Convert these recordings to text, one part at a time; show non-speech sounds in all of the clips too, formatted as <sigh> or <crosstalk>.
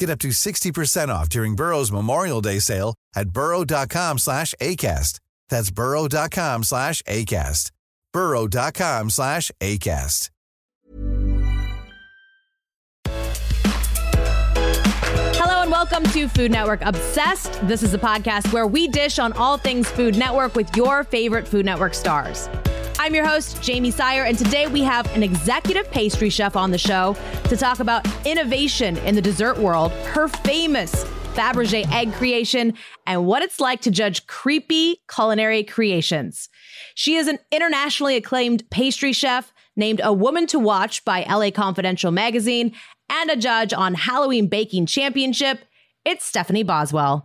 Get up to 60% off during Burrow's Memorial Day sale at burrow.com slash ACAST. That's burrow.com slash ACAST. burrow.com slash ACAST. Hello and welcome to Food Network Obsessed. This is a podcast where we dish on all things Food Network with your favorite Food Network stars. I'm your host, Jaymee Sire, and today we have an executive pastry chef on the show to talk about innovation in the dessert world, her famous Fabergé egg creation, and what it's like to judge creepy culinary creations. She is an internationally acclaimed pastry chef, named a woman to watch by LA Confidential magazine, and a judge on Halloween Baking Championship. It's Stephanie Boswell.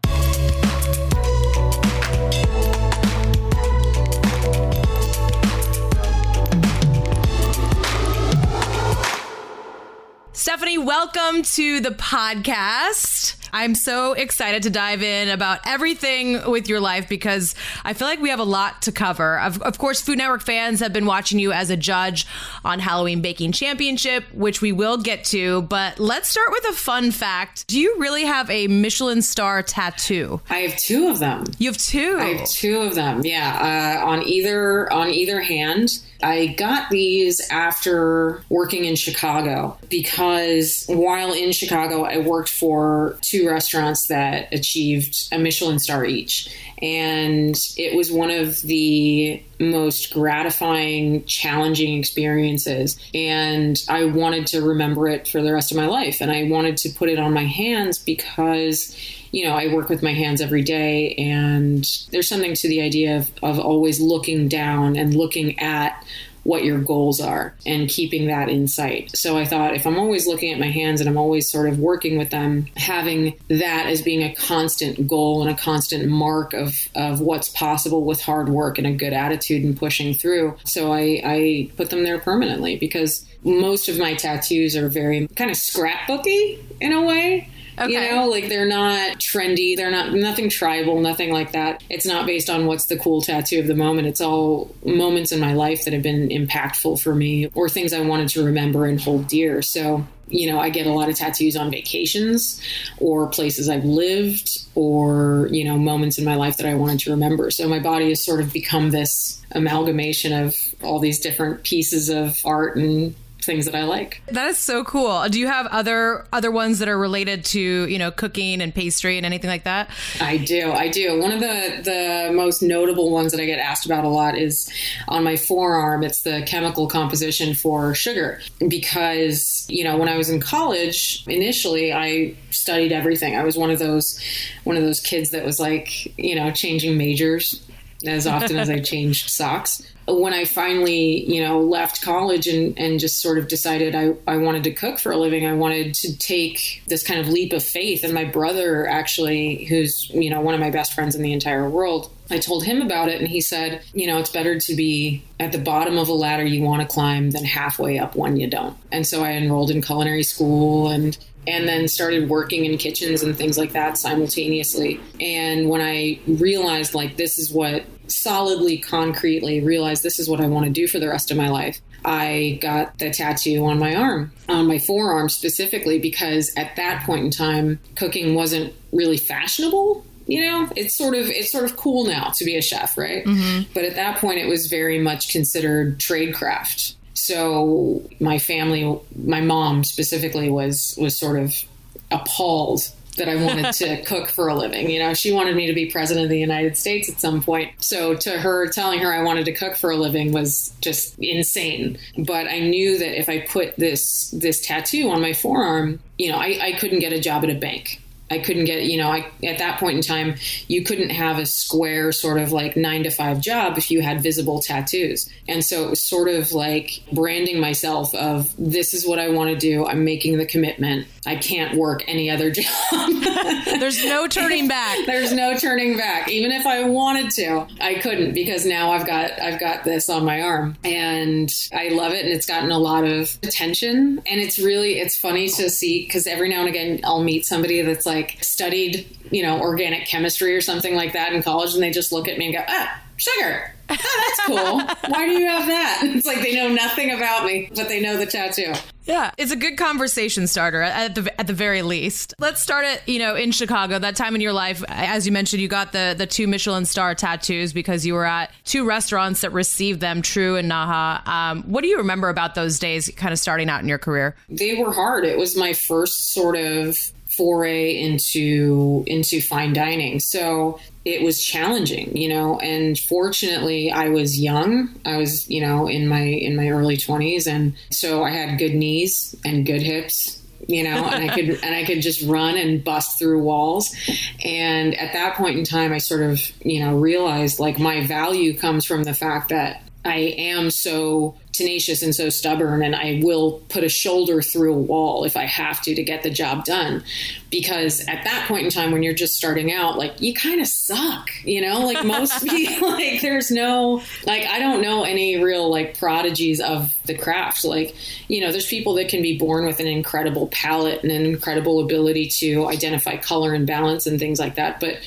Stephanie, welcome to the podcast. I'm so excited to dive in about everything with your life because I feel like we have a lot to cover. Of, of, course, Food Network fans have been watching you as a judge on Halloween Baking Championship, which we will get to. But let's start with a fun fact. Do you really have a Michelin star tattoo? I have two of them. You have two. I have two of them. Yeah, uh, on either on either hand. I got these after working in Chicago because while in Chicago, I worked for two restaurants that achieved a Michelin star each. And it was one of the most gratifying, challenging experiences. And I wanted to remember it for the rest of my life. And I wanted to put it on my hands because you know, I work with my hands every day, and there's something to the idea of, of always looking down and looking at what your goals are and keeping that in sight. So I thought if I'm always looking at my hands and I'm always sort of working with them, having that as being a constant goal and a constant mark of, of what's possible with hard work and a good attitude and pushing through. So I, I put them there permanently because most of my tattoos are very kind of scrapbooky in a way. Okay. You know, like they're not trendy. They're not nothing tribal, nothing like that. It's not based on what's the cool tattoo of the moment. It's all moments in my life that have been impactful for me or things I wanted to remember and hold dear. So, you know, I get a lot of tattoos on vacations or places I've lived or, you know, moments in my life that I wanted to remember. So my body has sort of become this amalgamation of all these different pieces of art and things that I like. That is so cool. Do you have other other ones that are related to you know cooking and pastry and anything like that? I do. I do. One of the the most notable ones that I get asked about a lot is on my forearm. It's the chemical composition for sugar because you know when I was in college initially I studied everything. I was one of those one of those kids that was like you know changing majors as often as I <laughs> changed socks when I finally, you know, left college and, and just sort of decided I, I wanted to cook for a living, I wanted to take this kind of leap of faith. And my brother, actually, who's, you know, one of my best friends in the entire world, I told him about it and he said, you know, it's better to be at the bottom of a ladder you want to climb than halfway up one you don't. And so I enrolled in culinary school and and then started working in kitchens and things like that simultaneously. And when I realized, like, this is what solidly, concretely realized this is what I want to do for the rest of my life, I got the tattoo on my arm, on my forearm specifically, because at that point in time, cooking wasn't really fashionable. You know, it's sort of it's sort of cool now to be a chef, right? Mm-hmm. But at that point, it was very much considered tradecraft. So my family, my mom specifically, was was sort of appalled that I wanted to <laughs> cook for a living. You know, she wanted me to be president of the United States at some point. So to her, telling her I wanted to cook for a living was just insane. But I knew that if I put this this tattoo on my forearm, you know, I, I couldn't get a job at a bank. I couldn't get, you know, I, at that point in time, you couldn't have a square sort of like nine to five job if you had visible tattoos. And so it was sort of like branding myself of this is what I want to do. I'm making the commitment. I can't work any other <laughs> job. <laughs> There's no turning back. <laughs> There's no turning back. Even if I wanted to, I couldn't because now I've got I've got this on my arm and I love it and it's gotten a lot of attention and it's really it's funny to see cuz every now and again I'll meet somebody that's like studied, you know, organic chemistry or something like that in college and they just look at me and go, "Ah, sugar." Oh, that's cool. <laughs> Why do you have that? <laughs> It's like they know nothing about me, but they know the tattoo. Yeah, it's a good conversation starter at the at the very least. Let's start it, you know, in Chicago. That time in your life, as you mentioned, you got the the two Michelin star tattoos because you were at two restaurants that received them, True and Naha. Um, what do you remember about those days, kind of starting out in your career? They were hard. It was my first sort of foray into into fine dining. So it was challenging, you know, and fortunately I was young. I was, you know, in my in my early 20s and so I had good knees and good hips you know and i could and i could just run and bust through walls and at that point in time i sort of you know realized like my value comes from the fact that i am so tenacious and so stubborn and I will put a shoulder through a wall if I have to to get the job done. Because at that point in time when you're just starting out like you kind of suck you know? Like most <laughs> people like there's no like I don't know any real like prodigies of the craft. Like you know there's people that can be born with an incredible palate and an incredible ability to identify color and balance and things like that but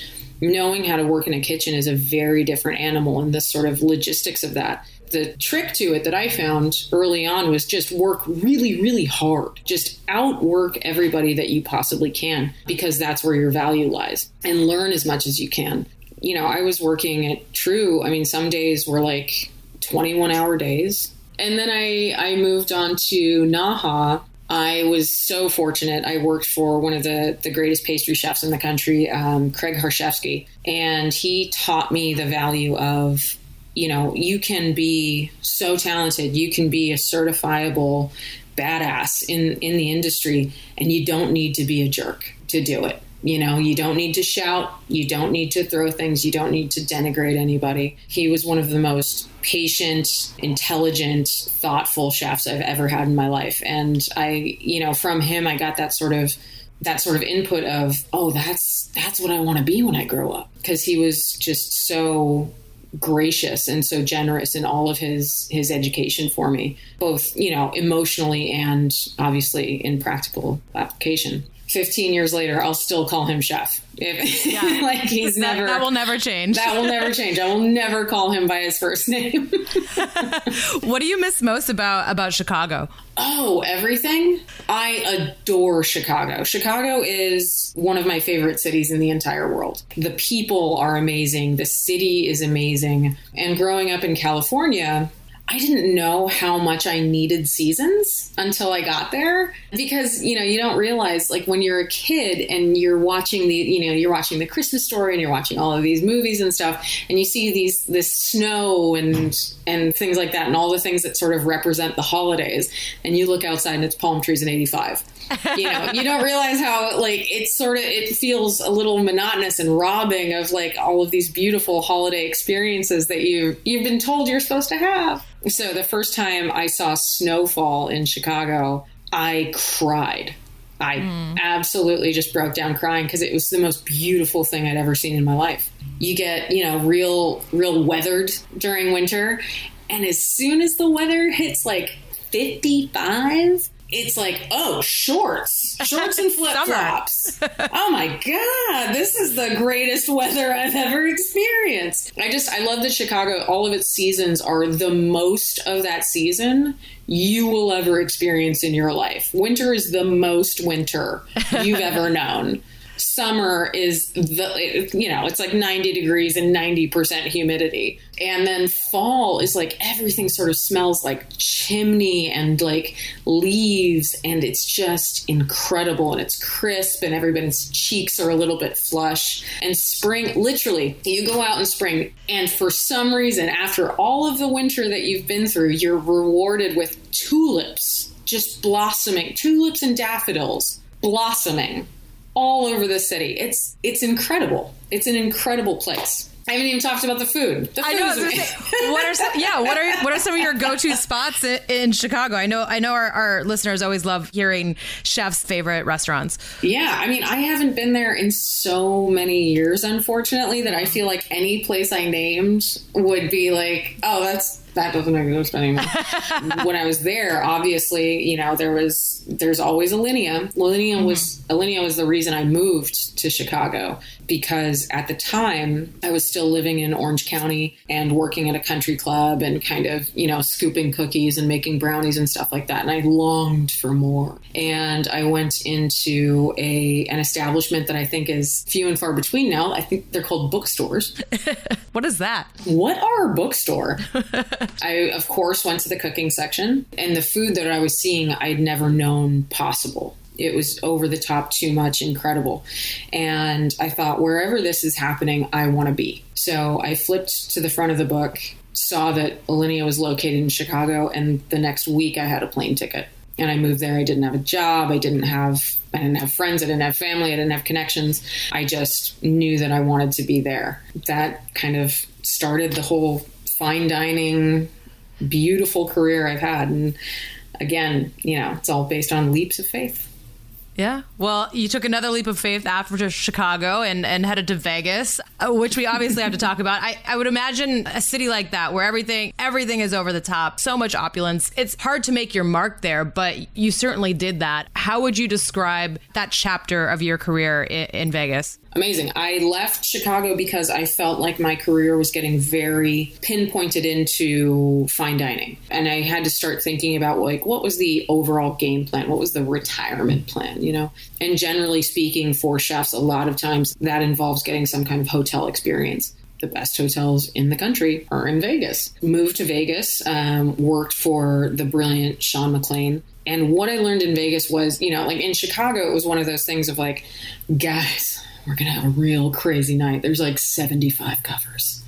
knowing how to work in a kitchen is a very different animal and the sort of logistics of that the trick to it that I found early on was just work really, really hard. Just outwork everybody that you possibly can because that's where your value lies and learn as much as you can. You know, I was working at True. I mean, some days were like 21 hour days. And then I, I moved on to Naha. I was so fortunate. I worked for one of the, the greatest pastry chefs in the country, um, Craig Harzewski, and he taught me the value of you know, you can be so talented, you can be a certifiable badass in in the industry and you don't need to be a jerk to do it. You know, you don't need to shout, you don't need to throw things, you don't need to denigrate anybody. He was one of the most patient, intelligent, thoughtful chefs I've ever had in my life. And I, you know, from him I got that sort of that sort of input of, oh, that's that's what I want to be when I grow up because he was just so gracious and so generous in all of his his education for me both you know emotionally and obviously in practical application 15 years later i'll still call him chef. If, yeah. <laughs> like he's that, never that will never change. That will never change. I will never call him by his first <laughs> name. <laughs> What do you miss most about about chicago? Oh everything? I adore chicago. Chicago is one of my favorite cities in the entire world. The people are amazing. The city is amazing. And growing up in california I didn't know how much I needed seasons until I got there because you know you don't realize like when you're a kid and you're watching the you know you're watching the Christmas story and you're watching all of these movies and stuff and you see these this snow and and things like that and all the things that sort of represent the holidays and you look outside and it's palm trees in 85 you know you don't realize how like it's sort of it feels a little monotonous and robbing of like all of these beautiful holiday experiences that you you've been told you're supposed to have so the first time I saw snowfall in Chicago, I cried. I mm. absolutely just broke down crying because it was the most beautiful thing I'd ever seen in my life. You get, you know, real, real weathered during winter. And as soon as the weather hits like 55, it's like, oh, shorts, shorts and <laughs> flip flops. oh my God, this is the greatest weather I've ever experienced. I just, I love that Chicago, all of its seasons are the most of that season you will ever experience in your life. Winter is the most winter you've ever known summer is the you know it's like 90 degrees and 90% humidity. And then fall is like everything sort of smells like chimney and like leaves and it's just incredible and it's crisp and everybody's cheeks are a little bit flush. And spring literally you go out in spring and for some reason after all of the winter that you've been through you're rewarded with tulips just blossoming tulips and daffodils blossoming all over the city. It's it's incredible. It's an incredible place. I haven't even talked about the food. The I know. Say, what are some, yeah? What are what are some of your go to spots in, in, Chicago? I know. I know our, our, listeners always love hearing chefs' favorite restaurants. Yeah, I mean, I haven't been there in so many years, unfortunately, that I feel like any place I named would be like, oh, that's that doesn't exist anymore. <laughs> when I was there, obviously, you know, there was there's always Alinea. Alinea mm-hmm. was Alinea was the reason I moved to Chicago because at the time I was still living in Orange County and working at a country club and kind of, you know, scooping cookies and making brownies and stuff like that. And I longed for more. And I went into a an establishment that I think is few and far between now. I think they're called bookstores. <laughs> what is that? What are a bookstore? <laughs> I of course went to the cooking section and the food that I was seeing I'd never known possible. It was over the top too much incredible. And i thought wherever this is happening i want to be. So i flipped to the front of the book saw that alinea was located in chicago and the next week i had a plane ticket. And i moved there. I didn't have a job. I didn't have i didn't have friends. I didn't have family. I didn't have connections. I just knew that i wanted to be there. That kind of started the whole fine dining beautiful career i've had and again you know it's all based on leaps of faith yeah. Well, you took another leap of faith after Chicago and, and headed to Vegas, uh, which we obviously have to talk about. I, I would imagine a city like that where everything everything is over the top, so much opulence. It's hard to make your mark there, but you certainly did that. How would you describe that chapter of your career in, in Vegas? Amazing. I left Chicago because I felt like my career was getting very pinpointed into fine dining. And I had to start thinking about like what was the overall game plan? What was the retirement plan, you know? And generally speaking for chefs a lot of times that involves getting some kind of hotel experience the best hotels in the country are in Vegas. Moved to Vegas, um, worked for the brilliant Sean McLean. And what I learned in Vegas was, you know, like in Chicago, it was one of those things of like, guys, we're going to have a real crazy night. There's like 75 covers.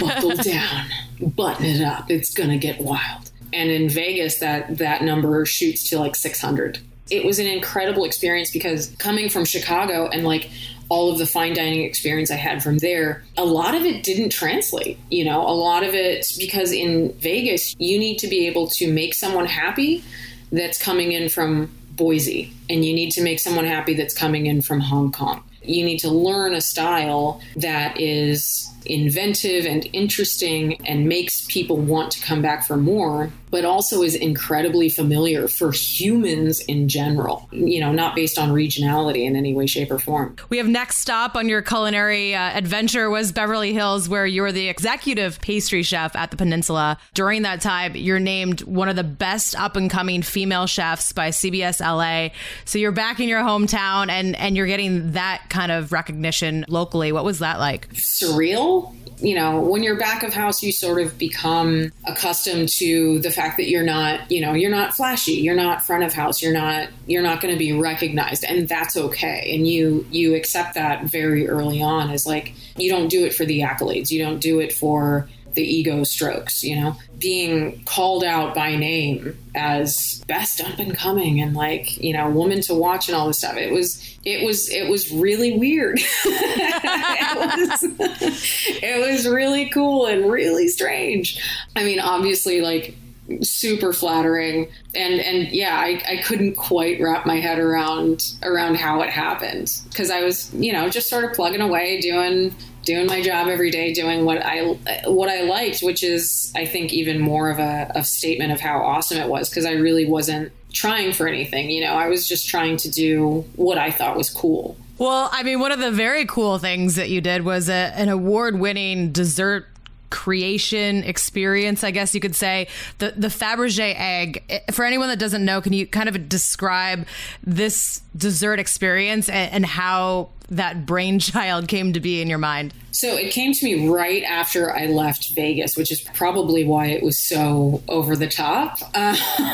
Buckle <laughs> down, button it up. It's going to get wild. And in Vegas, that, that number shoots to like 600. It was an incredible experience because coming from Chicago and like all of the fine dining experience I had from there, a lot of it didn't translate. You know, a lot of it because in Vegas, you need to be able to make someone happy that's coming in from Boise, and you need to make someone happy that's coming in from Hong Kong you need to learn a style that is inventive and interesting and makes people want to come back for more, but also is incredibly familiar for humans in general, you know, not based on regionality in any way, shape, or form. We have next stop on your culinary uh, adventure was Beverly Hills, where you were the executive pastry chef at the Peninsula. During that time, you're named one of the best up and coming female chefs by CBS LA. So you're back in your hometown and, and you're getting that kind of recognition locally. What was that like? Surreal you know, when you're back of house, you sort of become accustomed to the fact that you're not, you know, you're not flashy, you're not front of house, you're not, you're not going to be recognized, and that's okay. And you you accept that very early on as like you don't do it for the accolades, you don't do it for the ego strokes, you know, being called out by name as best up and coming and like, you know, woman to watch and all this stuff. It was, it was, it was really weird. <laughs> it, was, <laughs> it was really cool and really strange. I mean, obviously, like, super flattering and and yeah I, I couldn't quite wrap my head around around how it happened because i was you know just sort of plugging away doing doing my job every day, doing what I what I liked, which is I think even more of a, statement of how awesome it was because I really wasn't trying for anything. You know, I was just trying to do what I thought was cool. Well, I mean, one of the very cool things that you did was a, an award winning dessert creation experience, I guess you could say. The the Fabergé egg. For anyone that doesn't know, can you kind of describe this dessert experience and, and how that brainchild <laughs> came to be in your mind? So it came to me right after I left Vegas, which is probably why it was so over the top. <laughs>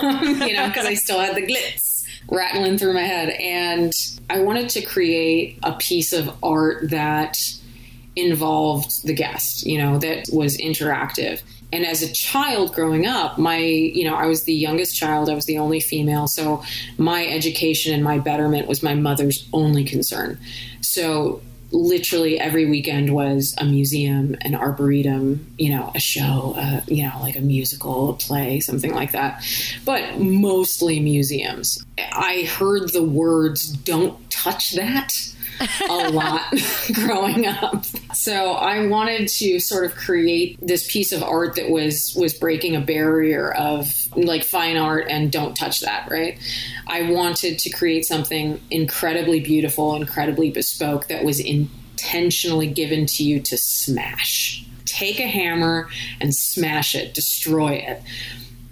Um, you know, because I still had the glitz rattling through my head. And I wanted to create a piece of art that involved the guest, you know, that was interactive. And as a child growing up, my, you know, I was the youngest child, I was the only female. So my education and my betterment was my mother's only concern. So literally every weekend was a museum, an arboretum, you know, a show, uh, you know, like a musical, a play, something like that. But mostly museums. I heard the words, don't touch that a lot <laughs> growing up. So I wanted to sort of create this piece of art that was was breaking a barrier of like fine art and don't touch that, right? I wanted to create something incredibly beautiful, incredibly bespoke that was intentionally given to you to smash. Take a hammer and smash it, destroy it.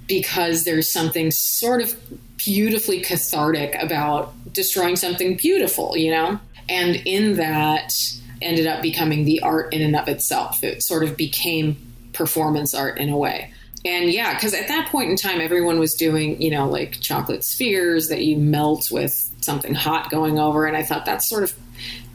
Because there's something sort of beautifully cathartic about destroying something beautiful, you know? And in that ended up becoming the art in and of itself. It sort of became performance art in a way. And yeah, because at that point in time, everyone was doing, you know, like chocolate spheres that you melt with something hot going over. And I thought that's sort of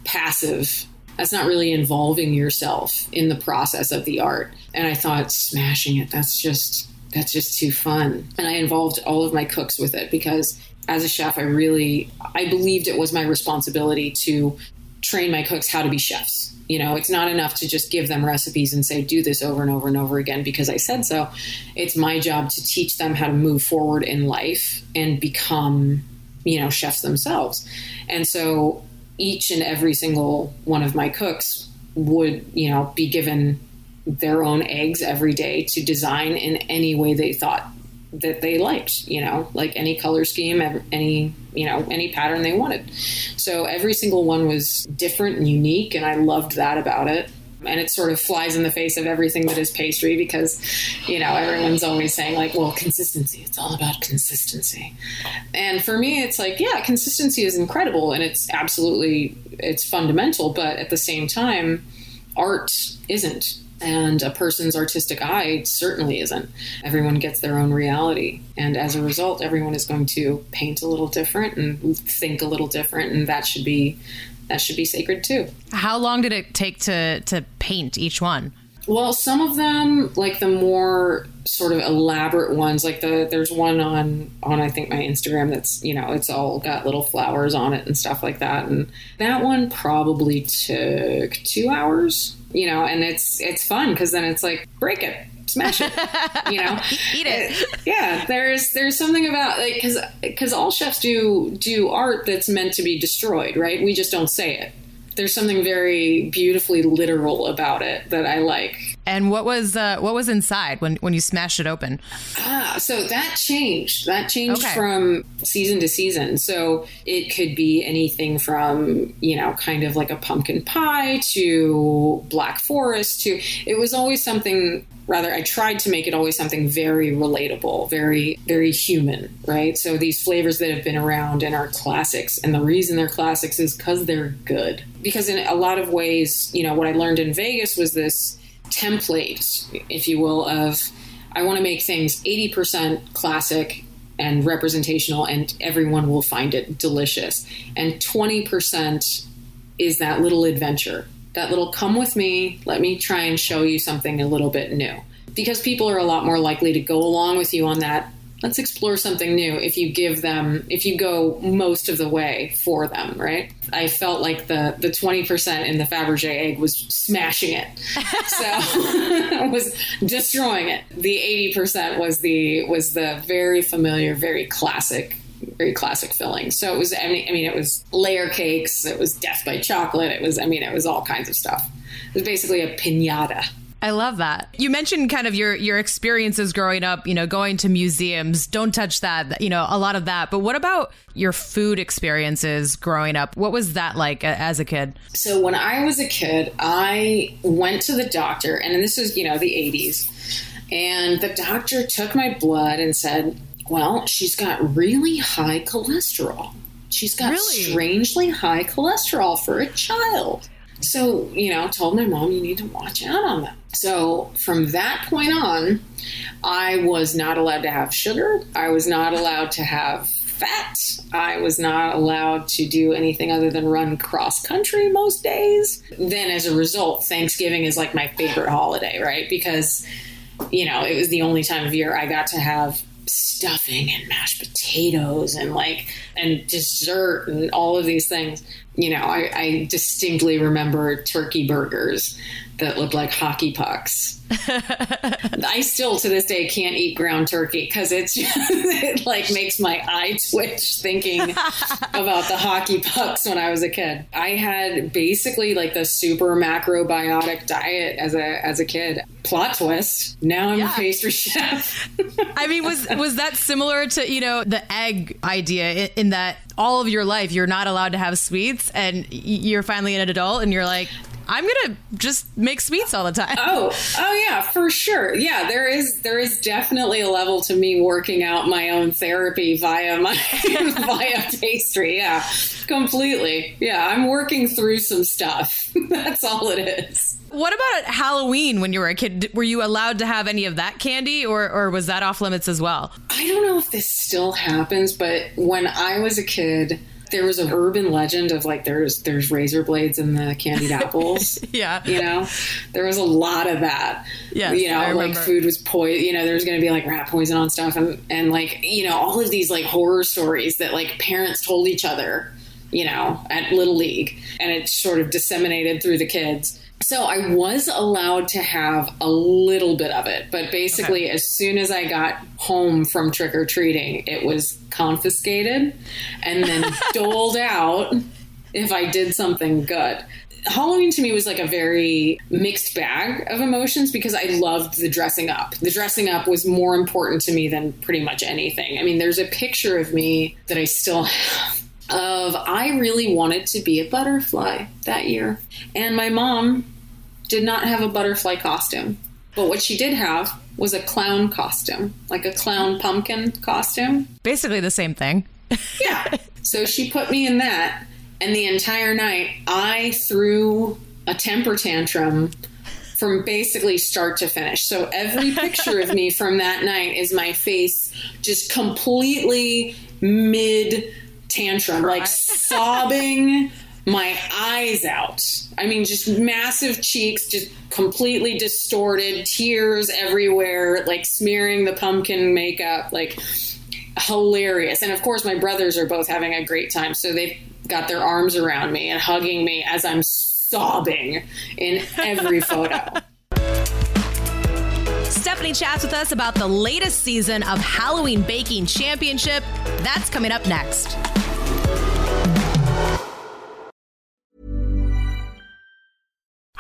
passive. That's not really involving yourself in the process of the art. And I thought smashing it, that's just that's just too fun. And I involved all of my cooks with it because as a chef, I really I believed it was my responsibility to train my cooks how to be chefs. You know, it's not enough to just give them recipes and say do this over and over and over again because I said so. It's my job to teach them how to move forward in life and become, you know, chefs themselves. And so each and every single one of my cooks would, you know, be given their own eggs every day to design in any way they thought that they liked, you know, like any color scheme, any, you know, any pattern they wanted. So every single one was different and unique, and I loved that about it. And it sort of flies in the face of everything that is pastry because, you know, everyone's always saying, like, well, consistency, it's all about consistency. And for me, it's like, yeah, consistency is incredible and it's absolutely, it's fundamental, but at the same time, art isn't and a person's artistic eye certainly isn't. Everyone gets their own reality. And as a result, everyone is going to paint a little different and think a little different. And that should be that should be sacred too. How long did it take to to paint each one? Well, some of them, like the more sort of elaborate ones, like the there's one on on I think my Instagram that's you know it's all got little flowers on it and stuff like that, and that one probably took two hours you know, and it's it's fun because then it's like break it, smash it, <laughs> you know, eat it. Uh, yeah, there's there's something about like because because all chefs do do art that's meant to be destroyed, right? We just don't say it. There's something very beautifully literal about it that I like. And what was uh, what was inside when when you smashed it open? Ah, so that changed. That changed okay. from season to season. So it could be anything from you know kind of like a pumpkin pie to black forest to it was always something rather i tried to make it always something very relatable very very human right? So these flavors that have been around and are classics and the reason they're classics is because they're good. Because in a lot of ways you know what i learned in vegas was this template, if you will, of I want to make things 80% classic and representational, and everyone will find it delicious. And 20% is that little adventure, that little come with me, let me try and show you something a little bit new. Because people are a lot more likely to go along with you on that let's explore something new if you give them if you go most of the way for them right? I felt like the the 20% in the fabergé egg was smashing it. <laughs> So <laughs> was destroying it. The 80% was the was the very familiar very classic very classic filling. So it was, I mean, I mean, it was layer cakes. It was death by chocolate. It was, I mean, it was all kinds of stuff. It was basically a pinata I love that. You mentioned kind of your your experiences growing up, you know, going to museums. Don't touch that, you know, a lot of that. But what about your food experiences growing up? What was that like as a kid? So when I was a kid, I went to the doctor and this was, you know, the 80s. And the doctor took my blood and said, "Well, she's got really high cholesterol." She's got really? strangely high cholesterol for a child. So, you know, told my mom, you need to watch out on that. So, from that point on, I was not allowed to have sugar. I was not allowed to have fat. I was not allowed to do anything other than run cross country most days. Then, as a result, Thanksgiving is like my favorite holiday, right? Because, you know, it was the only time of year I got to have stuffing and mashed potatoes and like and dessert and all of these things. You know i, I distinctly remember turkey burgers that looked like hockey pucks <laughs> I still to this day can't eat ground turkey because it's just, <laughs> it like makes my eye twitch thinking <laughs> about the hockey pucks when I was a kid. I had basically like the super macrobiotic diet as a as a kid. Plot twist. Now I'm yeah. a pastry chef. I mean, was was that similar to you know the egg idea in, in that all of your life you're not allowed to have sweets and you're finally an adult and you're like I'm gonna just make sweets all the time. Oh, oh yeah, for sure. Yeah, there is there is definitely a level to me working out my own therapy via my <laughs> via pastry. Yeah, completely. Yeah, I'm working through some stuff. <laughs> That's all it is. What about Halloween when you were a kid? Were you allowed to have any of that candy or, or was that off limits as well? I don't know if this still happens, but when I was a kid, there was an urban legend of like there's there's razor blades in the candied <laughs> apples. yeah, you know, there was a lot of that. Yeah, you know, like food was poison. You know, there's going to be like rat poison on stuff, and and like you know all of these like horror stories that like parents told each other. You know, at Little League, and it sort of disseminated through the kids. So I was allowed to have a little bit of it, but basically, okay. as soon as I got home from trick or treating, it was confiscated and then <laughs> doled out if I did something good. Halloween to me was like a very mixed bag of emotions because I loved the dressing up. The dressing up was more important to me than pretty much anything. I mean, there's a picture of me that I still have of I really wanted to be a butterfly that year. And my mom did not have a butterfly costume. But what she did have was a clown costume, like a clown pumpkin costume. Basically the same thing. yeah. So she put me in that, and the entire night I threw a temper tantrum from basically start to finish. So every <laughs> picture of me from that night is my face just completely mid tantrum, like <laughs> sobbing my eyes out. I mean, just massive cheeks, just completely distorted, tears everywhere, like smearing the pumpkin makeup, like hilarious. And of course, my brothers are both having a great time. So they've got their arms around me and hugging me as I'm sobbing in every photo. <laughs> Stephanie chats with us about the latest season of Halloween Baking Championship. That's coming up next.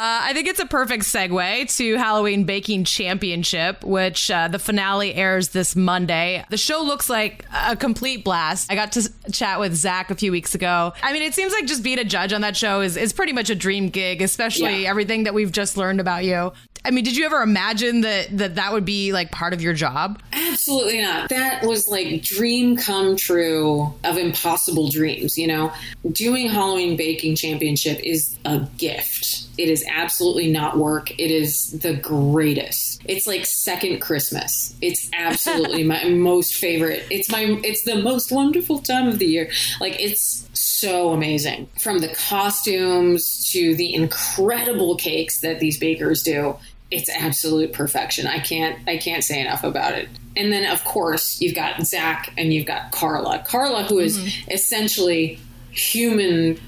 Uh, I think it's a perfect segue to Halloween Baking Championship, which uh, the finale airs this Monday. The show looks like a complete blast. I got to chat with Zac a few weeks ago. I mean, it seems like just being a judge on that show is, is pretty much a dream gig, especially Yeah. everything that we've just learned about you. I mean, did you ever imagine that that, that would be like part of your job? Absolutely not. That was like dream come true of impossible dreams, you know? Doing Halloween Baking Championship is a gift. It is absolutely not work. It is the greatest. It's like second Christmas. It's absolutely <laughs> my most favorite. It's my it's the most wonderful time of the year. Like it's so amazing. From the costumes to the incredible cakes that these bakers do it's absolute perfection. I can't I can't say enough about it. And then of course you've got Zac and you've got Carla. Carla, who is mm-hmm. essentially human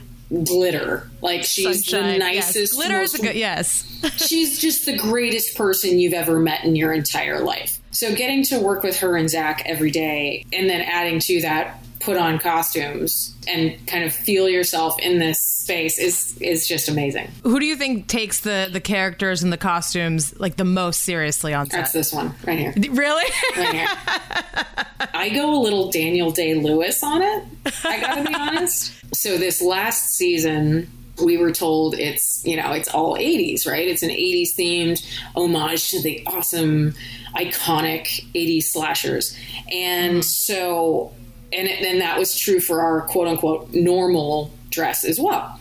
glitter. Like she's Sunshine, the yes. nicest, Glitter is good yes. <laughs> she's just the greatest person you've ever met in your entire life. So getting to work with her and Zac every day, and then adding to that, put on costumes and kind of feel yourself in this space is is just amazing. Who do you think takes the the characters and the costumes like the most seriously on set? That's this one right here. Really? Right here. <laughs> I go a little Daniel Day Lewis on it. I gotta be honest. So this last season, we were told it's you know it's all 80s, right? It's an 80s themed homage to the awesome, iconic 80s slashers, and mm-hmm. so and then that was true for our quote unquote normal dress as well.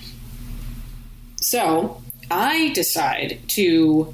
So I decide to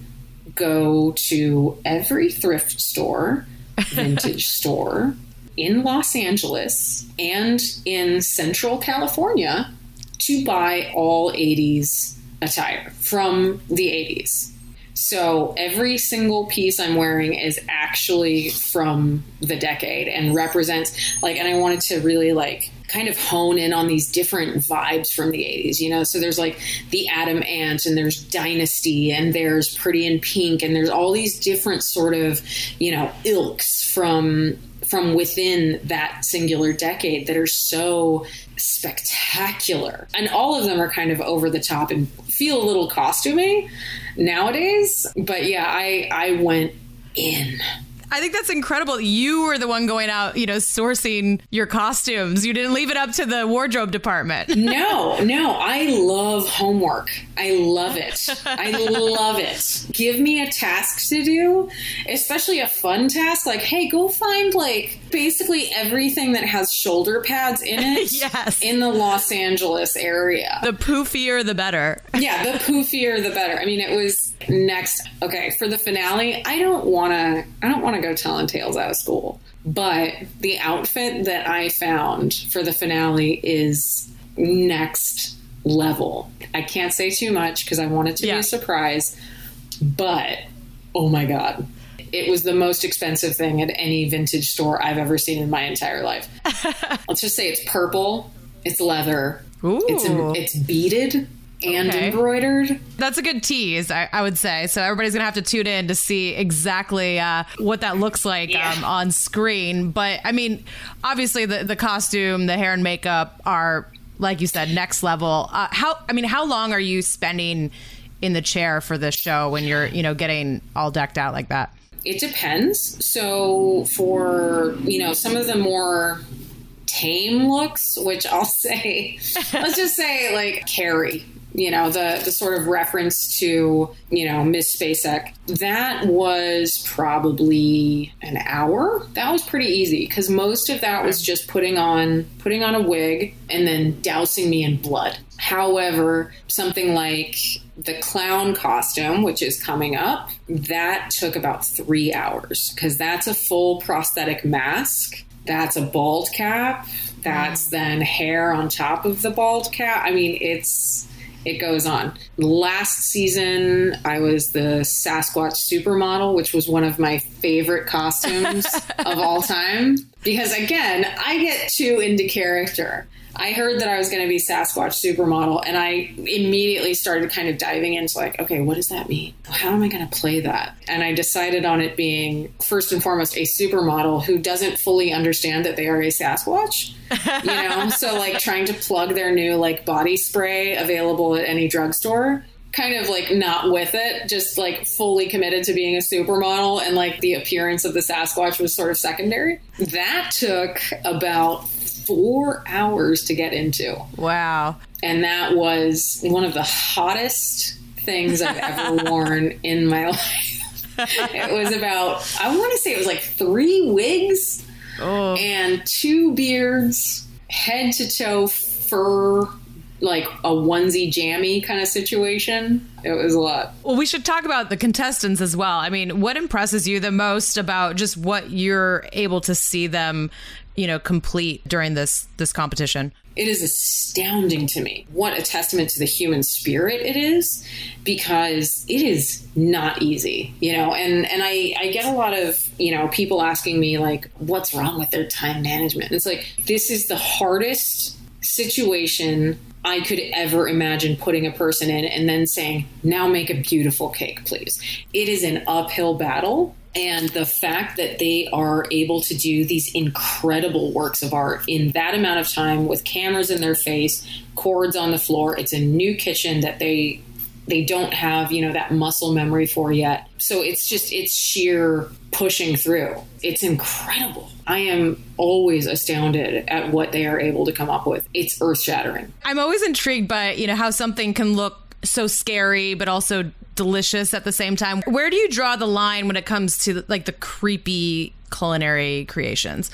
go to every thrift store, <laughs> vintage store in Los Angeles and in Central California to buy all 80s attire from the 80s. So every single piece I'm wearing is actually from the decade and represents like and I wanted to really like kind of hone in on these different vibes from the 80s, you know. So there's like the Adam Ant and there's Dynasty and there's Pretty in Pink and there's all these different sort of, you know, ilks from from within that singular decade that are so spectacular. And all of them are kind of over the top and feel a little costumey nowadays. But yeah, I I went in. I think that's incredible. You were the one going out, you know, sourcing your costumes. You didn't leave it up to the wardrobe department. <laughs> No, no, I love homework. I love it. <laughs> I love it. Give me a task to do, especially a fun task like, hey, go find like basically everything that has shoulder pads in <laughs> it Yes. in the Los Angeles area. The poofier, the better. <laughs> yeah, the poofier the better. I mean, it was next. Okay, for the finale, I don't want to. I don't want to go telling tales out of school. But the outfit that I found for the finale is next level. I can't say too much because I want it to be a surprise. But oh my god. It was the most expensive thing at any vintage store I've ever seen in my entire life. <laughs> Let's just say it's purple, it's leather, it's Ooh. it's beaded and Okay. embroidered. That's a good tease, I, I would say. So everybody's gonna have to tune in to see exactly uh, what that looks like Yeah. um, on screen. But I mean, obviously the the costume, the hair and makeup are, like you said, next level. Uh, how I mean, how long are you spending in the chair for this show when you're you know getting all decked out like that? It depends. So for, you know, some of the more tame looks, which I'll <laughs> say, let's just say like Carrie you know, the, the sort of reference to, you know, Miss Spacek, that was probably an hour. That was pretty easy because most of that was just putting on putting on a wig and then dousing me in blood. However, something like the clown costume, which is coming up, that took about three hours because that's a full prosthetic mask. That's a bald cap. That's mm. then hair on top of the bald cap. I mean, it's it goes on. Last season, I was the Sasquatch supermodel, which was one of my favorite costumes <laughs> of all time. Because again, I get too into character. I heard that I was going to be Sasquatch supermodel, and I immediately started kind of diving into like, okay, what does that mean? How am I going to play that? And I decided on it being first and foremost a supermodel who doesn't fully understand that they are a Sasquatch. You <laughs> know, so like trying to plug their new like body spray available at any drugstore kind of like not with it, just like fully committed to being a supermodel, and like the appearance of the Sasquatch was sort of secondary. That took about four hours to get into. Wow. And that was one of the hottest things I've ever <laughs> worn in my life. it was about, I want to say it was like three wigs oh. and two beards, head to toe fur like a onesie jammy kind of situation. It was a lot. Well, we should talk about the contestants as well. I mean, what impresses you the most about just what you're able to see them you know, complete during this this competition? It is astounding to me what a testament to the human spirit it is because it is not easy, you know, and, and I, I get a lot of, you know, people asking me like, what's wrong with their time management? It's like, this is the hardest situation I could ever imagine putting a person in and then saying, now make a beautiful cake, please. It is an uphill battle. And the fact that they are able to do these incredible works of art in that amount of time with cameras in their face, cords on the floor, it's a new kitchen that they they don't have, you know, that muscle memory for yet. So it's just it's sheer pushing through. It's incredible. I am always astounded at what they are able to come up with. It's earth-shattering. I'm always intrigued by, you know, how something can look so scary but also delicious at the same time. Where do you draw the line when it comes to like the creepy culinary creations?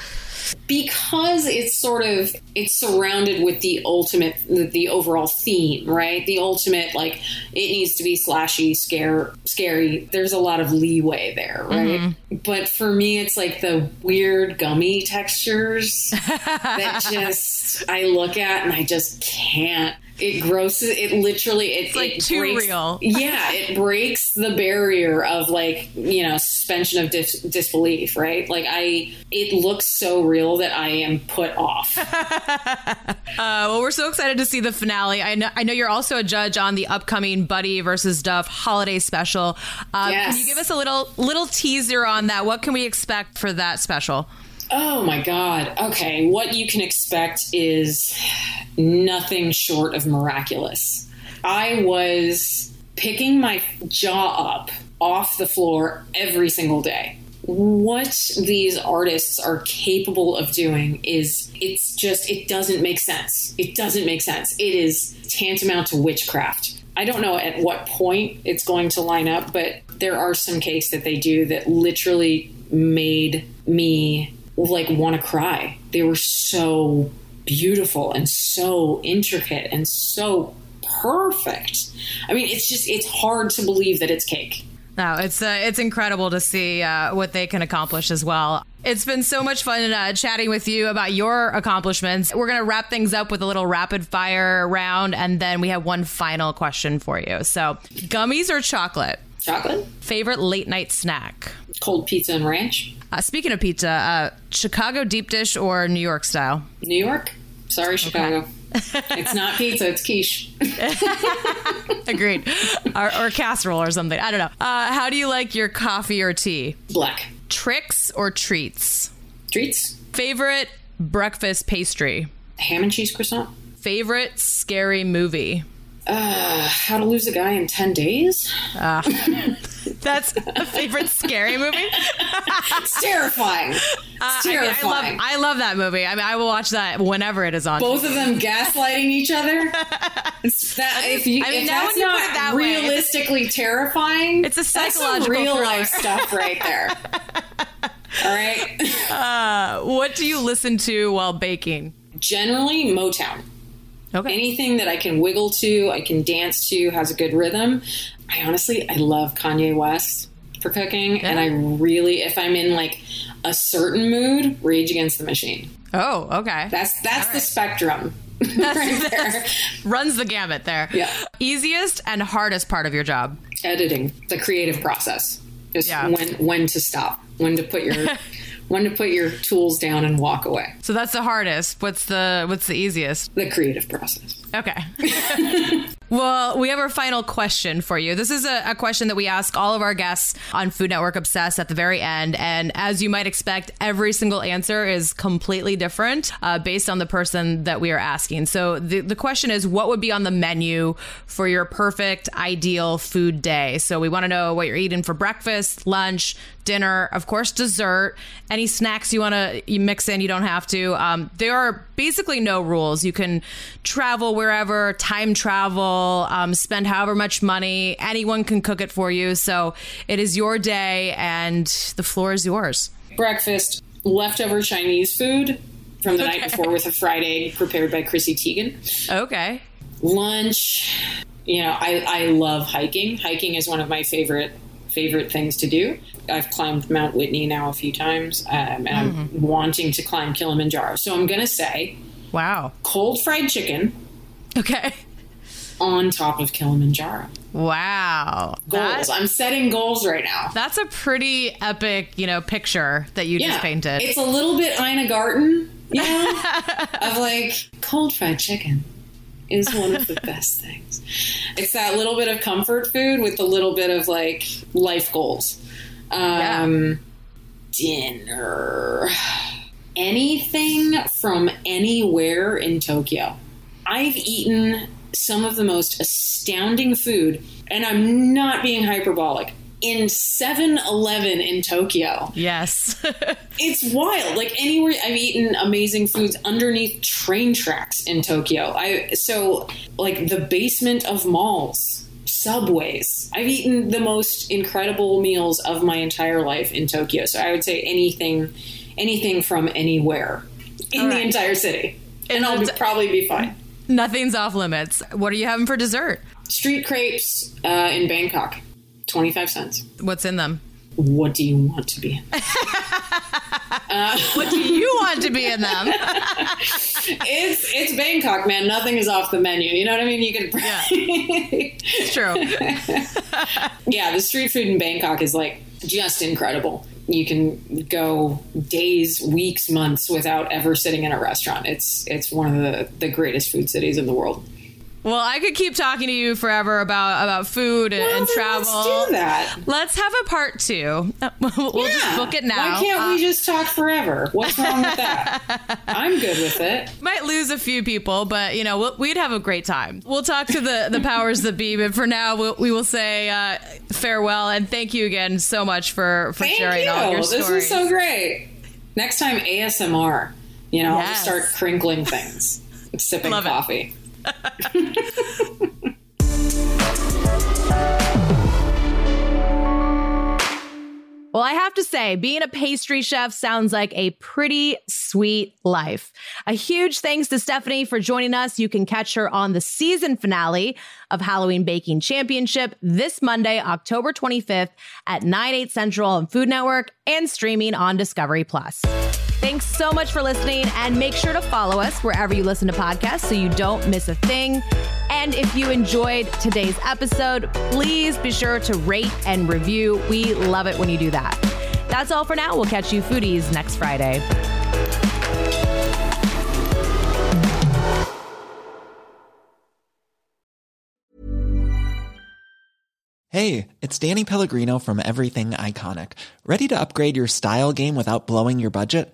Because it's sort of it's surrounded with the ultimate the, the overall theme, right? The ultimate like it needs to be slashy, scare scary. There's a lot of leeway there, right? Mm-hmm. But for me it's like the weird gummy textures <laughs> that just I look at and I just can't it grosses it literally it, it's like it too breaks, real. <laughs> Yeah it breaks the barrier of like you know suspension of dis- disbelief right? Like i it looks so real that i am put off. <laughs> Uh, well we're so excited to see the finale. I know, I know you're also a judge on the upcoming buddy versus duff holiday special. Uh, yes. can you give us a little little teaser on that? What can we expect for that special Oh my God. Okay. What you can expect is nothing short of miraculous. I was picking my jaw up off the floor every single day. What these artists are capable of doing is it's just, it doesn't make sense. It doesn't make sense. It is tantamount to witchcraft. I don't know at what point it's going to line up, but there are some cakes that they do that literally made me like want to cry. They were so beautiful and so intricate and so perfect. I mean, it's just it's hard to believe that it's cake. No, it's uh, it's incredible to see uh, what they can accomplish as well. It's been so much fun uh, chatting with you about your accomplishments. We're gonna wrap things up with a little rapid fire round, and then we have one final question for you. So, gummies or chocolate? Chocolate. Favorite late night snack? Cold pizza and ranch. Uh, speaking of pizza, uh, Chicago deep dish or New York style? New York. Sorry, Chicago. Okay. <laughs> it's not pizza, it's quiche. <laughs> Agreed. Or, or, casserole or something. I don't know. Uh, how do you like your coffee or tea? Black. Tricks or treats? Treats. Favorite breakfast pastry? Ham and cheese croissant. Favorite scary movie? Uh, how to lose a guy in 10 days? Uh, <laughs> That's a favorite scary movie. <laughs> it's terrifying. It's Uh, terrifying. I, mean, I, love, I love that movie. I mean, I will watch that whenever it is on. Both of them gaslighting each other. <laughs> It's that, if you, I mean, if that's not that way, realistically terrifying, It's a psychological real thriller. life stuff right there. All right. Uh, what do you listen to while baking? Generally, Motown. Okay. Anything that I can wiggle to, I can dance to, has a good rhythm. I honestly, I love Kanye West for cooking, and I really, if I'm in like a certain mood, Rage Against the Machine. Oh, okay. That's that's the spectrum. <laughs> right there. Runs the gamut there. Yeah. Easiest and hardest part of your job. Editing, the creative process. Just Yeah. when when to stop, when to put your <laughs> when to put your tools down and walk away. So that's the hardest. What's the what's the easiest? The creative process. Okay. <laughs> well, we have our final question for you. This is a, a question that we ask all of our guests on Food Network Obsessed at the very end. And as you might expect, every single answer is completely different uh, based on the person that we are asking. So the, the question is what would be on the menu for your perfect, ideal food day? So we want to know what you're eating for breakfast, lunch, dinner, of course, dessert, any snacks you want to mix in, you don't have to. Um, there are basically no rules. You can travel wherever, time travel, um, spend however much money. Anyone can cook it for you. So it is your day, and the floor is yours. Breakfast, leftover Chinese food from the night before with a fried egg prepared by Chrissy Teigen. Okay. lunch you know I, I love hiking hiking is one of my favorite favorite things to do i've climbed mount whitney now a few times um, and i'm wanting to climb kilimanjaro so i'm gonna say Wow. cold fried chicken Okay. on top of kilimanjaro Wow. goals That- i'm setting goals right now that's a pretty epic, you know, picture that you just painted. it's a little bit ina garten you know <laughs> of like cold fried chicken is one of the best things. It's that little bit of comfort food with a little bit of like life goals. Um, Dinner. Anything from anywhere in Tokyo. I've eaten some of the most astounding food, and I'm not being hyperbolic. In 7 Eleven in Tokyo. yes. <laughs> It's wild. Like anywhere I've eaten amazing foods underneath train tracks in Tokyo. I so like the basement of malls, subways. I've eaten the most incredible meals of my entire life in Tokyo. So I would say anything anything from anywhere in All the entire city. And I'll be, probably be fine. Nothing's off limits. What are you having for dessert? Street crepes uh, in Bangkok. 25 cents. What's in them? What do you want to be in? <laughs> Uh, what do you want to be in them? <laughs> it's it's Bangkok, man. Nothing is off the menu. You know what I mean? You can. <laughs> It's true. yeah, the street food in Bangkok is like just incredible. You can go days, weeks, months without ever sitting in a restaurant. It's it's one of the, the greatest food cities in the world. Well, I could keep talking to you forever about about food and, Well, and travel. let's do that. Let's have a part two. <laughs> we'll just Yeah. book it now. Why can't Uh, we just talk forever? What's wrong with that? <laughs> I'm good with it. might lose a few people, but you know we'll, we'd have a great time. We'll talk to the the powers that be, but for now we'll, we will say uh, farewell and thank you again so much for for Thank sharing you. all your stories. this is so great. Next time ASMR. You know, I'll just start crinkling things, sipping Love it. <laughs> Well, I have to say, being a pastry chef sounds like a pretty sweet life. A huge thanks to Stephanie for joining us. You can catch her on the season finale of Halloween Baking Championship this Monday, October 25th at 9, 8 Central on Food Network and streaming on Discovery Plus. Thanks so much for listening and make sure to follow us wherever you listen to podcasts so you don't miss a thing. And if you enjoyed today's episode, please be sure to rate and review. We love it when you do that. That's all for now. We'll catch you foodies next Friday. Hey, it's Danny Pellegrino from Everything Iconic. Ready to upgrade your style game without blowing your budget?